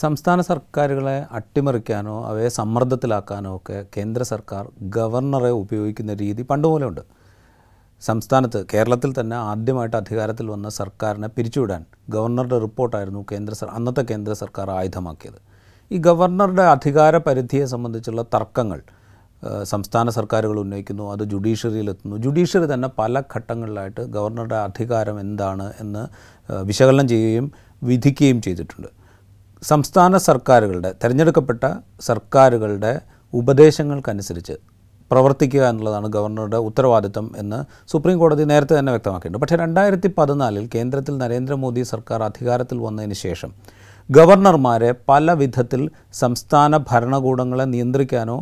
സംസ്ഥാന സർക്കാരുകളെ അട്ടിമറിക്കാനോ അവയെ സമ്മർദ്ദത്തിലാക്കാനോ ഒക്കെ കേന്ദ്ര സർക്കാർ ഗവർണറെ ഉപയോഗിക്കുന്ന രീതി പണ്ട് പോലെ ഉണ്ട്. സംസ്ഥാനത്ത് കേരളത്തിൽ തന്നെ ആദ്യമായിട്ട് അധികാരത്തിൽ വന്ന സർക്കാരിനെ പിരിച്ചുവിടാൻ ഗവർണറുടെ റിപ്പോർട്ടായിരുന്നു കേന്ദ്ര അന്നത്തെ കേന്ദ്ര സർക്കാർ ആയുധമാക്കിയത്. ഈ ഗവർണറുടെ അധികാര പരിധിയെ സംബന്ധിച്ചുള്ള തർക്കങ്ങൾ സംസ്ഥാന സർക്കാരുകൾ ഉന്നയിക്കുന്നു അത് ജുഡീഷ്യറിയിലെത്തുന്നു. ജുഡീഷ്യറി തന്നെ പല ഘട്ടങ്ങളിലായിട്ട് ഗവർണറുടെ അധികാരം എന്താണ് എന്ന് വിശകലനം ചെയ്യുകയും വിധിക്കുകയും ചെയ്തിട്ടുണ്ട്. സംസ്ഥാന സർക്കാരുകളുടെ തിരഞ്ഞെടുക്കപ്പെട്ട സർക്കാരുകളുടെ ഉപദേശങ്ങൾക്കനുസരിച്ച് പ്രവർത്തിക്കുക എന്നുള്ളതാണ് ഗവർണറുടെ ഉത്തരവാദിത്തം എന്ന് സുപ്രീം കോടതി നേരത്തെ തന്നെ വ്യക്തമാക്കിയിട്ടുണ്ട്. പക്ഷേ രണ്ടായിരത്തി പതിനാലിൽ കേന്ദ്രത്തിൽ നരേന്ദ്രമോദി സർക്കാർ അധികാരത്തിൽ വന്നതിന് ശേഷം ഗവർണർമാരെ പല വിധത്തിൽ സംസ്ഥാന ഭരണകൂടങ്ങളെ നിയന്ത്രിക്കാനോ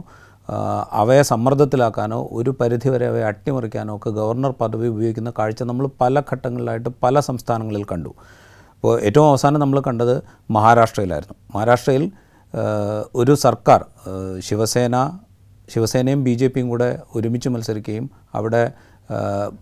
അവയെ സമ്മർദ്ദത്തിലാക്കാനോ ഒരു പരിധിവരെ അവയെ അട്ടിമറിക്കാനോ ഒക്കെ ഗവർണർ പദവി ഉപയോഗിക്കുന്ന കാഴ്ച നമ്മൾ പല ഘട്ടങ്ങളിലായിട്ട് പല സംസ്ഥാനങ്ങളിൽ കണ്ടു. അപ്പോൾ ഏറ്റവും അവസാനം നമ്മൾ കണ്ടത് മഹാരാഷ്ട്രയിലായിരുന്നു. മഹാരാഷ്ട്രയിൽ ഒരു സർക്കാർ ശിവസേന ശിവസേനയും ബി ജെ പിയും കൂടെ ഒരുമിച്ച് മത്സരിക്കുകയും അവിടെ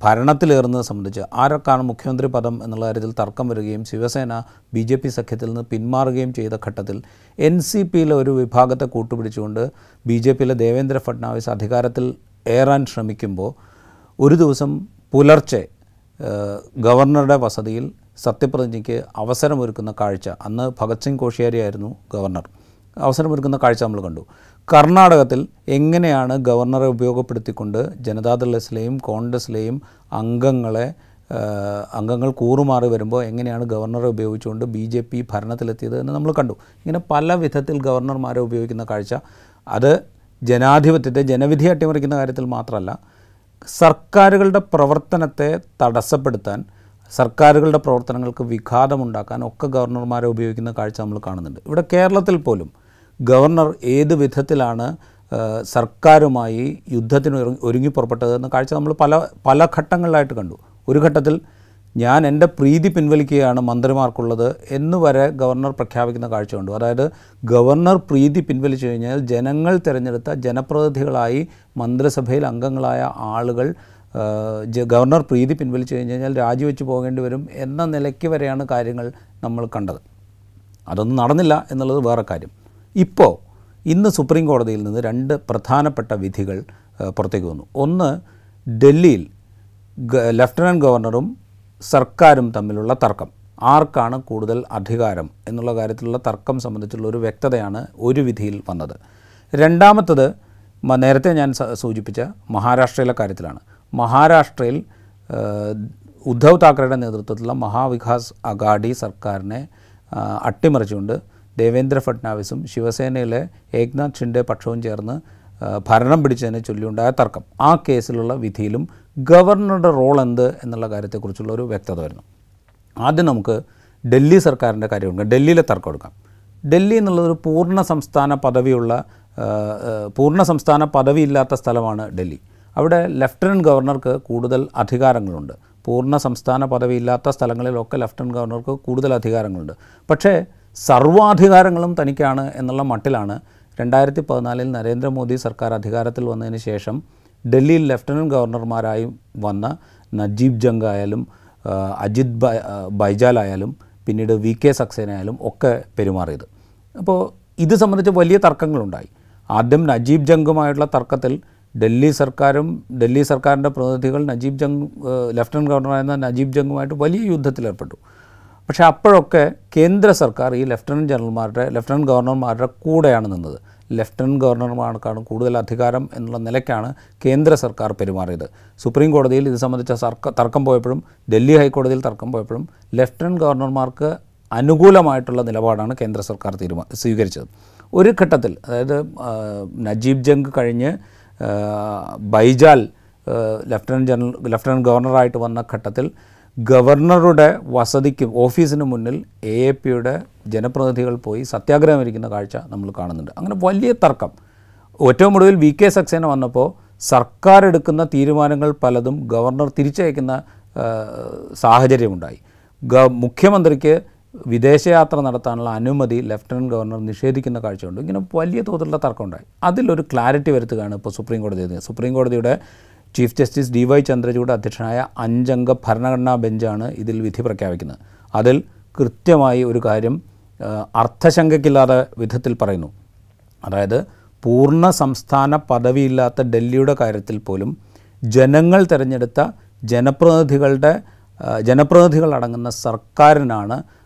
ഭരണത്തിലേറുന്നത് സംബന്ധിച്ച് ആരൊക്കെയാണ് മുഖ്യമന്ത്രി പദം എന്നുള്ള കാര്യത്തിൽ തർക്കം വരികയും ശിവസേന ബി ജെ പി സഖ്യത്തിൽ നിന്ന് പിന്മാറുകയും ചെയ്ത ഘട്ടത്തിൽ എൻ സി പിയിലെ ഒരു വിഭാഗത്തെ കൂട്ടുപിടിച്ചുകൊണ്ട് ബി ജെ പിയിലെ ദേവേന്ദ്ര ഫഡ്നാവിസ് അധികാരത്തിൽ ഏറാൻ ശ്രമിക്കുമ്പോൾ ഒരു ദിവസം പുലർച്ചെ ഗവർണറുടെ വസതിയിൽ സത്യപ്രതിജ്ഞയ്ക്ക് അവസരമൊരുക്കുന്ന കാഴ്ച. അന്ന് ഭഗത് സിംഗ് കോഷിയാരിയായിരുന്നു ഗവർണർ. അവസരമൊരുക്കുന്ന കാഴ്ച നമ്മൾ കണ്ടു. കർണാടകത്തിൽ എങ്ങനെയാണ് ഗവർണറെ ഉപയോഗപ്പെടുത്തിക്കൊണ്ട് ജനതാദൾ എസിലെയും കോൺഗ്രസിലെയും അംഗങ്ങളെ അംഗങ്ങൾ കൂറുമാറി വരുമ്പോൾ എങ്ങനെയാണ് ഗവർണറെ ഉപയോഗിച്ചുകൊണ്ട് ബി ജെ പി ഭരണത്തിലെത്തിയത് എന്ന് നമ്മൾ കണ്ടു. ഇങ്ങനെ പല വിധത്തിൽ ഗവർണർമാരെ ഉപയോഗിക്കുന്ന കാഴ്ച. അത് ജനാധിപത്യത്തെ ജനവിധി അട്ടിമറിക്കുന്ന കാര്യത്തിൽ മാത്രമല്ല സർക്കാരുകളുടെ പ്രവർത്തനത്തെ തടസ്സപ്പെടുത്താൻ സർക്കാരുകളുടെ പ്രവർത്തനങ്ങൾക്ക് വിഘാതമുണ്ടാക്കാൻ ഒക്കെ ഗവർണർമാരെ ഉപയോഗിക്കുന്ന കാഴ്ച നമ്മൾ കാണുന്നുണ്ട്. ഇവിടെ കേരളത്തിൽ പോലും ഗവർണർ ഏത് വിധത്തിലാണ് സർക്കാരുമായി യുദ്ധത്തിന് ഒരുങ്ങി പുറപ്പെട്ടതെന്ന കാഴ്ച നമ്മൾ പല പല ഘട്ടങ്ങളിലായിട്ട് കണ്ടു. ഒരു ഘട്ടത്തിൽ ഞാൻ എന്റെ പ്രീതി പിൻവലിക്കുകയാണ് മന്ത്രിമാർക്കുള്ളത് എന്ന് വരെ ഗവർണർ പ്രഖ്യാപിക്കുന്ന കാഴ്ച കണ്ടു. അതായത് ഗവർണർ പ്രീതി പിൻവലിച്ചു കഴിഞ്ഞാൽ ജനങ്ങൾ തിരഞ്ഞെടുത്ത ജനപ്രതിനിധികളായി മന്ത്രിസഭയിൽ അംഗങ്ങളായ ആളുകൾ ഗവർണർ പ്രീതി പിൻവലിച്ചു കഴിഞ്ഞ് കഴിഞ്ഞാൽ രാജിവെച്ച് പോകേണ്ടി വരും എന്ന നിലയ്ക്ക് വരെയാണ് കാര്യങ്ങൾ നമ്മൾ കണ്ടത്. അതൊന്നും നടന്നില്ല എന്നുള്ളത് വേറെ കാര്യം. ഇപ്പോൾ ഇന്ന് സുപ്രീം കോടതിയിൽ നിന്ന് രണ്ട് പ്രധാനപ്പെട്ട വിധികൾ പുറത്തേക്ക് വന്നു. ഒന്ന് ഡൽഹിയിൽ ലഫ്റ്റനന്റ് ഗവർണറും സർക്കാരും തമ്മിലുള്ള തർക്കം. ആർക്കാണ് കൂടുതൽ അധികാരം എന്നുള്ള കാര്യത്തിലുള്ള തർക്കം സംബന്ധിച്ചുള്ള ഒരു വ്യക്തതയാണ് ഒരു വിധിയിൽ വന്നത്. രണ്ടാമത്തത് നേരത്തെ ഞാൻ സൂചിപ്പിച്ച മഹാരാഷ്ട്രയിലെ കാര്യത്തിലാണ്. മഹാരാഷ്ട്രയിൽ ഉദ്ധവ് താക്കറെയുടെ നേതൃത്വത്തിലുള്ള മഹാവികാസ് അഗാഡി സർക്കാരിനെ അട്ടിമറിച്ചുകൊണ്ട് ദേവേന്ദ്ര ഫട്നാവിസും ശിവസേനയിലെ ഏക്നാഥ് ഷിൻഡെ പക്ഷവും ചേർന്ന് ഭരണം പിടിച്ചതിനെ ചൊല്ലിയുണ്ടായ തർക്കം. ആ കേസിലുള്ള വിധിയിലും ഗവർണറുടെ റോൾ എന്ത് എന്നുള്ള കാര്യത്തെക്കുറിച്ചുള്ള ഒരു വ്യക്തത വരുന്നു. ആദ്യം നമുക്ക് ഡൽഹി സർക്കാരിന്റെ കാര്യം എടുക്കാം ഡൽഹിയിലെ തർക്കം എടുക്കാം. ഡൽഹി എന്നുള്ളൊരു പൂർണ സംസ്ഥാന പദവിയുള്ള പൂർണ സംസ്ഥാന പദവിയില്ലാത്ത സ്ഥലമാണ് ഡൽഹി. അവിടെ ലഫ്റ്റനന്റ് ഗവർണർക്ക് കൂടുതൽ അധികാരങ്ങളുണ്ട്. പൂർണ സംസ്ഥാന പദവിയില്ലാത്ത സ്ഥലങ്ങളിലൊക്കെ ലഫ്റ്റനന്റ് ഗവർണർക്ക് കൂടുതൽ അധികാരങ്ങളുണ്ട്. പക്ഷേ സർവാധികാരങ്ങളും തനിക്കാണ് എന്നുള്ള മട്ടിലാണ് രണ്ടായിരത്തി പതിനാലിൽ നരേന്ദ്രമോദി സർക്കാർ അധികാരത്തിൽ വന്നതിന് ശേഷം ഡൽഹിയിൽ ലഫ്റ്റനന്റ് ഗവർണർമാരായി വന്ന നജീബ് ജംഗ് ആയാലും അജിത് ബൈജാലായാലും പിന്നീട് വി കെ സക്സേന ആയാലും ഒക്കെ പെരുമാറിയത്. അപ്പോൾ ഇത് സംബന്ധിച്ച് വലിയ തർക്കങ്ങളുണ്ടായി. ആദ്യം നജീബ് ജംഗുമായിട്ടുള്ള തർക്കത്തിൽ ഡൽഹി സർക്കാരും ഡൽഹി സർക്കാരിന്റെ പ്രതിനിധികൾ നജീബ് ജംഗ് ലഫ്റ്റനന്റ് ഗവർണറായിരുന്ന നജീബ് ജംഗുമായിട്ട് വലിയ യുദ്ധത്തിലേർപ്പെട്ടു പക്ഷേ അപ്പോഴൊക്കെ കേന്ദ്ര സർക്കാർ ഈ ലഫ്റ്റനന്റ് ജനറൽമാരുടെ ലഫ്റ്റനന്റ് ഗവർണർമാരുടെ കൂടെയാണ് നിന്നത്. ലഫ്റ്റനന്റ് ഗവർണർമാർക്കാണ് കൂടുതൽ അധികാരം എന്നുള്ള നിലയ്ക്കാണ് കേന്ദ്ര സർക്കാർ പെരുമാറിയത്. സുപ്രീം കോടതിയിൽ ഇത് സംബന്ധിച്ച സർക്ക തർക്കം പോയപ്പോഴും ഡൽഹി ഹൈക്കോടതിയിൽ തർക്കം പോയപ്പോഴും ലഫ്റ്റനന്റ് ഗവർണർമാർക്ക് അനുകൂലമായിട്ടുള്ള നിലപാടാണ് കേന്ദ്ര സർക്കാർ തീരുമാ സ്വീകരിച്ചത്. ഒരു ഘട്ടത്തിൽ അതായത് നജീബ് ജംഗ് കഴിഞ്ഞ് ബൈജാൽ ലഫ്റ്റനന്റ് ജനറൽ ലഫ്റ്റനന്റ് ഗവർണറായിട്ട് വന്ന ഘട്ടത്തിൽ ഗവർണറുടെ വസതിക്ക് ഓഫീസിന് മുന്നിൽ എ എ പിയുടെ ജനപ്രതിനിധികൾ പോയി സത്യാഗ്രഹം ഇരിക്കുന്ന കാഴ്ച നമ്മൾ കാണുന്നുണ്ട്. അങ്ങനെ വലിയ തർക്കം. ഏറ്റവും ഒടുവിൽ വി കെ സക്സേന വന്നപ്പോൾ സർക്കാർ എടുക്കുന്ന തീരുമാനങ്ങൾ പലതും ഗവർണർ തിരിച്ചയക്കുന്ന സാഹചര്യമുണ്ടായി. ഗ മുഖ്യമന്ത്രിക്ക് വിദേശയാത്ര നടത്താനുള്ള അനുമതി ലഫ്റ്റനന്റ് ഗവർണർ നിഷേധിക്കുന്ന കാഴ്ചയുണ്ട്. ഇങ്ങനെ വലിയ തോതിലുള്ള തർക്കമുണ്ടായി. അതിലൊരു ക്ലാരിറ്റി വരുത്തുകയാണ് ഇപ്പോൾ സുപ്രീം കോടതി ചെയ്തത്. സുപ്രീം കോടതിയുടെ chief justice D Y Chandrachud അധ്യക്ഷനായ അഞ്ചംഗ ഭരണഘടനാ ബെഞ്ചാണ് ഇതിൽ വിധി പ്രഖ്യാപിക്കുന്നത്. അതിൽ കൃത്യമായി ഒരു കാര്യം അർത്ഥശങ്കയ്ക്കില്ലാതെ വിധത്തിൽ പറയുന്നു. അതായത് പൂർണ സംസ്ഥാന പദവിയില്ലാത്ത ഡൽഹിയുടെ കാര്യത്തിൽ പോലും ജനങ്ങൾ തിരഞ്ഞെടുത്ത ജനപ്രതിനിധികളുടെ ജനപ്രതിനിധികൾ അടങ്ങുന്ന സർക്കാരിനാണ്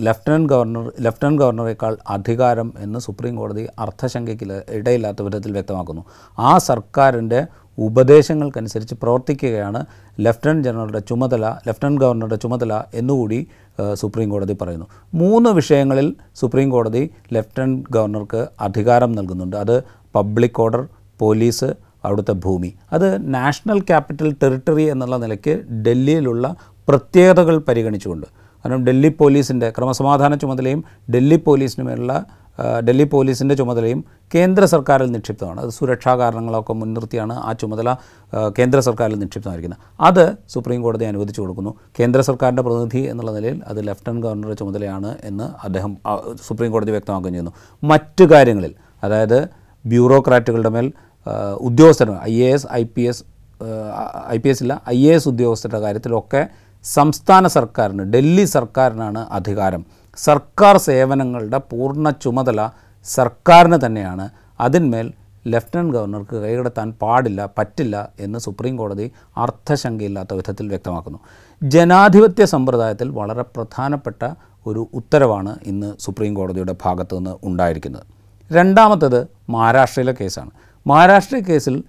ലഫ്റ്റനന്റ് ഗവർണർ ലഫ്റ്റനന്റ് ഗവർണറേക്കാൾ അധികാരം എന്ന് സുപ്രീം കോടതി അർത്ഥശങ്കയ്ക്ക് ഇടയില്ലാത്ത വിധത്തിൽ വ്യക്തമാക്കുന്നു. ആ സർക്കാരിന്റെ ഉപദേശങ്ങൾക്കനുസരിച്ച് പ്രവർത്തിക്കുകയാണ് ലഫ്റ്റനന്റ് ജനറലുടെ ചുമതല ലഫ്റ്റനന്റ് ഗവർണറുടെ ചുമതല എന്നുകൂടി സുപ്രീം കോടതി പറയുന്നു. മൂന്ന് വിഷയങ്ങളിൽ സുപ്രീം കോടതി ലഫ്റ്റനന്റ് ഗവർണർക്ക് അധികാരം നൽകുന്നുണ്ട്. അത് പബ്ലിക് ഓർഡർ പോലീസ് അവിടുത്തെ ഭൂമി. അത് നാഷണൽ ക്യാപിറ്റൽ ടെറിട്ടറി എന്നുള്ള നിലയ്ക്ക് ഡൽഹിയിലുള്ള പ്രത്യേകതകൾ പരിഗണിച്ചുകൊണ്ട്. കാരണം ഡൽഹി പോലീസിന്റെ ക്രമസമാധാന ചുമതലയും ഡൽഹി പോലീസിനുമേലുള്ള ഡൽഹി പോലീസിന്റെ ചുമതലയും കേന്ദ്ര സർക്കാരിൽ നിക്ഷിപ്തമാണ്. അത് സുരക്ഷാ കാരണങ്ങളൊക്കെ മുൻനിർത്തിയാണ് ആ ചുമതല കേന്ദ്ര സർക്കാരിൽ നിക്ഷിപ്തമായിരിക്കുന്നത്. അത് സുപ്രീം കോടതി അനുവദിച്ചു കൊടുക്കുന്നു. കേന്ദ്ര സർക്കാരിന്റെ പ്രതിനിധി എന്നുള്ള നിലയിൽ അത് ലഫ്റ്റനന്റ് ഗവർണറുടെ ചുമതലയാണ് എന്ന് അദ്ദേഹം സുപ്രീം കോടതി വ്യക്തമാക്കുകയും ചെയ്യുന്നു. മറ്റു കാര്യങ്ങളിൽ അതായത് ബ്യൂറോക്രാറ്റുകളുടെ മേൽ ഉദ്യോഗസ്ഥർ I A S I P S I P S ഇല്ല ഐ എ എസ് ഉദ്യോഗസ്ഥരുടെ കാര്യത്തിലൊക്കെ സംസ്ഥാന സർക്കാരിന് ഡൽഹി സർക്കാരിനാണ് അധികാരം. സർക്കാർ സേവനങ്ങളുടെ പൂർണ ചുമതല സർക്കാരിന് തന്നെയാണ്. അതിന്മേൽ ലഫ്റ്റനന്റ് ഗവർണർക്ക് കൈകടത്താൻ പാടില്ല പറ്റില്ല എന്ന് സുപ്രീം കോടതി അർത്ഥശങ്കയില്ലാത്ത വിധത്തിൽ വ്യക്തമാക്കുന്നു. ജനാധിപത്യ സമ്പ്രദായത്തിൽ വളരെ പ്രധാനപ്പെട്ട ഒരു ഉത്തരവാണ് ഇന്ന് സുപ്രീം കോടതിയുടെ ഭാഗത്തു നിന്ന് ഉണ്ടായിരിക്കുന്നത്. രണ്ടാമത്തത് മഹാരാഷ്ട്രയിലെ കേസാണ്. മഹാരാഷ്ട്ര കേസിൽ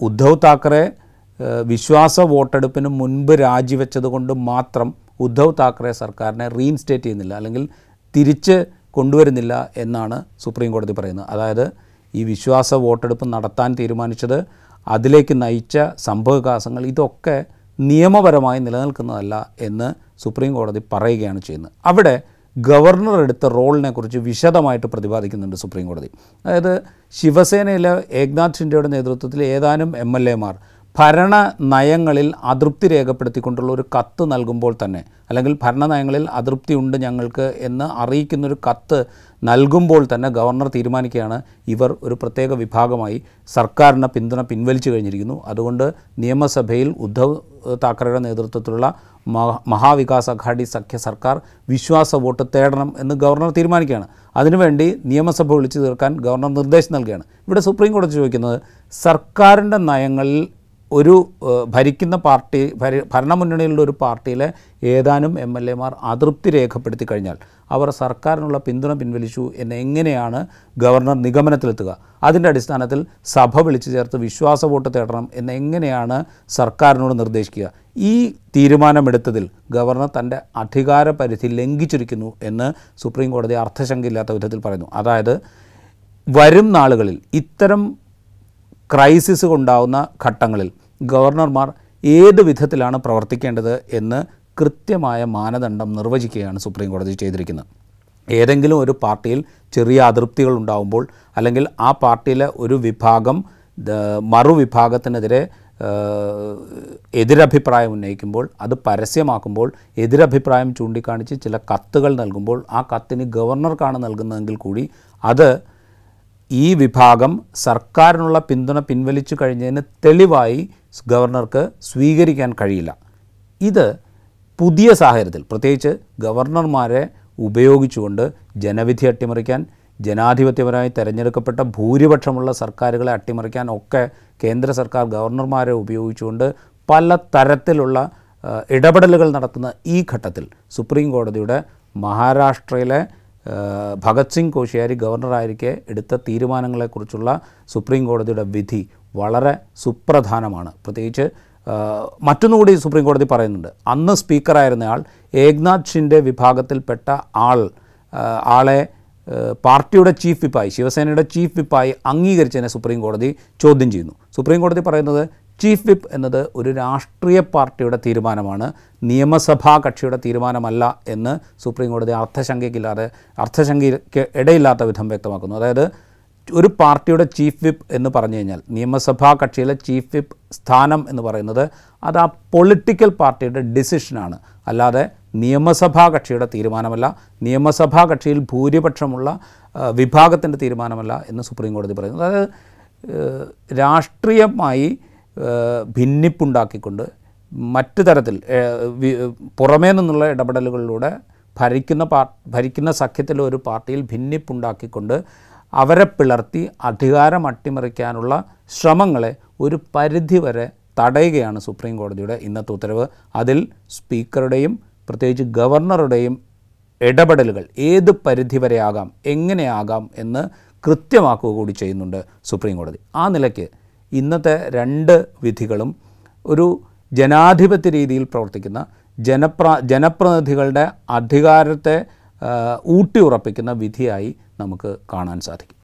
ഉദ്ധവ് താക്കറെ വിശ്വാസ വോട്ടെടുപ്പിന് മുൻപ് രാജിവെച്ചത് കൊണ്ട് മാത്രം ഉദ്ധവ് താക്കറെ സർക്കാരിനെ റീഇൻസ്റ്റേറ്റ് ചെയ്യുന്നില്ല അല്ലെങ്കിൽ തിരിച്ച് കൊണ്ടുവരുന്നില്ല എന്നാണ് സുപ്രീം കോടതി പറയുന്നത്. അതായത് ഈ വിശ്വാസ വോട്ടെടുപ്പ് നടത്താൻ തീരുമാനിച്ചത് അതിലേക്ക് നയിച്ച സംഭവവികാസങ്ങൾ ഇതൊക്കെ നിയമപരമായി നിലനിൽക്കുന്നതല്ല എന്ന് സുപ്രീം കോടതി പറയുകയാണ് ചെയ്യുന്നത്. അവിടെ ഗവർണർ എടുത്ത റോളിനെ കുറിച്ച് വിശദമായിട്ട് പ്രതിപാദിക്കുന്നുണ്ട് സുപ്രീം കോടതി. അതായത് ശിവസേനയിലെ ഏക്നാഥ് ഷിൻഡെയുടെ നേതൃത്വത്തിൽ ഏതാനും എം എൽ എമാർ ഭരണ നയങ്ങളിൽ അതൃപ്തി രേഖപ്പെടുത്തിക്കൊണ്ടുള്ള ഒരു കത്ത് നൽകുമ്പോൾ തന്നെ അല്ലെങ്കിൽ ഭരണ നയങ്ങളിൽ അതൃപ്തി ഉണ്ട് ഞങ്ങൾക്ക് എന്ന് അറിയിക്കുന്നൊരു കത്ത് നൽകുമ്പോൾ തന്നെ ഗവർണർ തീരുമാനിക്കുകയാണ്. ഇവർ ഒരു പ്രത്യേക വിഭാഗമായി സർക്കാരിന് പിന്തുണ പിൻവലിച്ചു കഴിഞ്ഞിരിക്കുന്നു. അതുകൊണ്ട് നിയമസഭയിൽ ഉദ്ധവ് താക്കറെയുടെ നേതൃത്വത്തിലുള്ള മഹ- മഹാവികാസ് അഘാടി സഖ്യ സർക്കാർ വിശ്വാസ വോട്ട് തേടണം എന്ന് ഗവർണർ തീരുമാനിക്കുകയാണ്. അതിനുവേണ്ടി നിയമസഭ വിളിച്ചു തീർക്കാൻ ഗവർണർ നിർദ്ദേശം നൽകുകയാണ്. ഇവിടെ സുപ്രീം കോടതി ചോദിക്കുന്നത് സർക്കാരിന്റെ നയങ്ങളിൽ ഒരു ഭരിക്കുന്ന പാർട്ടി ഭര ഭരണമുന്നണിയിലുള്ള ഒരു പാർട്ടിയിലെ ഏതാനും എം എൽ എമാർ അതൃപ്തി രേഖപ്പെടുത്തി കഴിഞ്ഞാൽ അവർ സർക്കാരിനുള്ള പിന്തുണ പിൻവലിച്ചു എന്ന് എങ്ങനെയാണ് ഗവർണർ നിഗമനത്തിലെത്തുക? അതിന്റെ അടിസ്ഥാനത്തിൽ സഭ വിളിച്ചു ചേർത്ത് വിശ്വാസ വോട്ട് തേടണം എന്ന് എങ്ങനെയാണ് സർക്കാരിനോട് നിർദ്ദേശിക്കുക? ഈ തീരുമാനമെടുത്തതിൽ ഗവർണർ തന്റെ അധികാര പരിധി ലംഘിച്ചിരിക്കുന്നു എന്ന് സുപ്രീം കോടതി അർത്ഥശങ്കയില്ലാത്ത വിധത്തിൽ പറയുന്നു. അതായത് വരും നാളുകളിൽ ഇത്തരം ക്രൈസിസ് ഉണ്ടാവുന്ന ഘട്ടങ്ങളിൽ ഗവർണർമാർ ഏത് വിധത്തിലാണ് പ്രവർത്തിക്കേണ്ടത് എന്ന് കൃത്യമായ മാനദണ്ഡം നിർവചിക്കുകയാണ് സുപ്രീം കോടതി ചെയ്തിരിക്കുന്നത്. ഏതെങ്കിലും ഒരു പാർട്ടിയിൽ ചെറിയ അതൃപ്തികൾ ഉണ്ടാകുമ്പോൾ അല്ലെങ്കിൽ ആ പാർട്ടിയിലെ ഒരു വിഭാഗം മറുവിഭാഗത്തിനെതിരെ എതിരഭിപ്രായം ഉന്നയിക്കുമ്പോൾ അത് പരസ്യമാക്കുമ്പോൾ എതിരഭിപ്രായം ചൂണ്ടിക്കാണിച്ച് ചില കത്തുകൾ നൽകുമ്പോൾ ആ കത്തിന് ഗവർണർക്കാണ് നൽകുന്നതെങ്കിൽ കൂടി അത് ഈ വിഭാഗം സർക്കാരിനുള്ള പിന്തുണ പിൻവലിച്ചു കഴിഞ്ഞതിന് തെളിവായി ഗവർണർക്ക് സ്വീകരിക്കാൻ കഴിയില്ല. ഇത് പുതിയ സാഹചര്യത്തിൽ പ്രത്യേകിച്ച് ഗവർണർമാരെ ഉപയോഗിച്ചുകൊണ്ട് ജനവിധി അട്ടിമറിക്കാൻ ജനാധിപത്യപരമായി തിരഞ്ഞെടുക്കപ്പെട്ട ഭൂരിപക്ഷമുള്ള സർക്കാരുകളെ അട്ടിമറിക്കാൻ ഒക്കെ കേന്ദ്ര സർക്കാർ ഗവർണർമാരെ ഉപയോഗിച്ചുകൊണ്ട് പല തരത്തിലുള്ള ഇടപെടലുകൾ നടത്തുന്ന ഈ ഘട്ടത്തിൽ സുപ്രീം കോടതിയുടെ മഹാരാഷ്ട്രയിലെ ഭഗത് സിംഗ് കോശിയാരി ഗവർണറായിരിക്കെ എടുത്ത തീരുമാനങ്ങളെക്കുറിച്ചുള്ള സുപ്രീം കോടതിയുടെ വിധി വളരെ സുപ്രധാനമാണ്. പ്രത്യേകിച്ച് മറ്റൊന്നുകൂടി സുപ്രീം കോടതി പറയുന്നുണ്ട്. അന്ന് സ്പീക്കറായിരുന്നയാൾ ഏക്നാഥ് ഷിന്റെ വിഭാഗത്തിൽപ്പെട്ട ആൾ ആളെ പാർട്ടിയുടെ ചീഫ് വിപ്പായി ശിവസേനയുടെ ചീഫ് വിപ്പായി അംഗീകരിച്ചതിനെ സുപ്രീം കോടതി ചോദ്യം ചെയ്യുന്നു. സുപ്രീം കോടതി പറയുന്നത് ചീഫ് വിപ്പ് എന്നത് ഒരു രാഷ്ട്രീയ പാർട്ടിയുടെ തീരുമാനമാണ്. നിയമസഭാ കക്ഷിയുടെ തീരുമാനമല്ല എന്ന് സുപ്രീം കോടതി അർത്ഥശങ്കയ്ക്കില്ലാതെ അർത്ഥശങ്കയ്ക്ക് ഇടയില്ലാത്ത വിധം വ്യക്തമാക്കുന്നു. അതായത് ഒരു പാർട്ടിയുടെ ചീഫ് വിപ്പ് എന്ന് പറഞ്ഞു കഴിഞ്ഞാൽ നിയമസഭാ കക്ഷിയിലെ ചീഫ് വിപ്പ് സ്ഥാനം എന്ന് പറയുന്നത് അത് ആ പൊളിറ്റിക്കൽ പാർട്ടിയുടെ ഡിസിഷനാണ്. അല്ലാതെ നിയമസഭാ കക്ഷിയുടെ തീരുമാനമല്ല നിയമസഭാ കക്ഷിയിൽ ഭൂരിപക്ഷമുള്ള വിഭാഗത്തിന്റെ തീരുമാനമല്ല എന്ന് സുപ്രീം കോടതി പറയുന്നു. അതായത് രാഷ്ട്രീയമായി ഭിന്നിപ്പുണ്ടാക്കിക്കൊണ്ട് മറ്റു തരത്തിൽ പുറമേ നിന്നുള്ള ഇടപെടലുകളിലൂടെ ഭരിക്കുന്ന പാർ ഭരിക്കുന്ന സഖ്യത്തിലെ ഒരു പാർട്ടിയിൽ ഭിന്നിപ്പുണ്ടാക്കിക്കൊണ്ട് അവരെ പിളർത്തി അധികാരം അട്ടിമറിക്കാനുള്ള ശ്രമങ്ങളെ ഒരു പരിധിവരെ തടയുകയാണ് സുപ്രീം കോടതിയുടെ ഇന്നത്തെ ഉത്തരവ്. അതിൽ സ്പീക്കറുടെയും പ്രത്യേകിച്ച് ഗവർണറുടെയും ഇടപെടലുകൾ ഏത് പരിധിവരെയാകാം എങ്ങനെയാകാം എന്ന് കൃത്യമാക്കുക കൂടി ചെയ്യുന്നുണ്ട് സുപ്രീം കോടതി. ആ നിലയ്ക്ക് ഇന്നത്തെ രണ്ട് വിധികളും ഒരു ജനാധിപത്യ രീതിയിൽ പ്രവർത്തിക്കുന്ന ജനപ്ര ജനപ്രതിനിധികളുടെ അധികാരത്തെ ഊട്ടി ഉറപ്പിക്കുന്ന വിധിയായി നമുക്ക് കാണാൻ സാധിക്കും.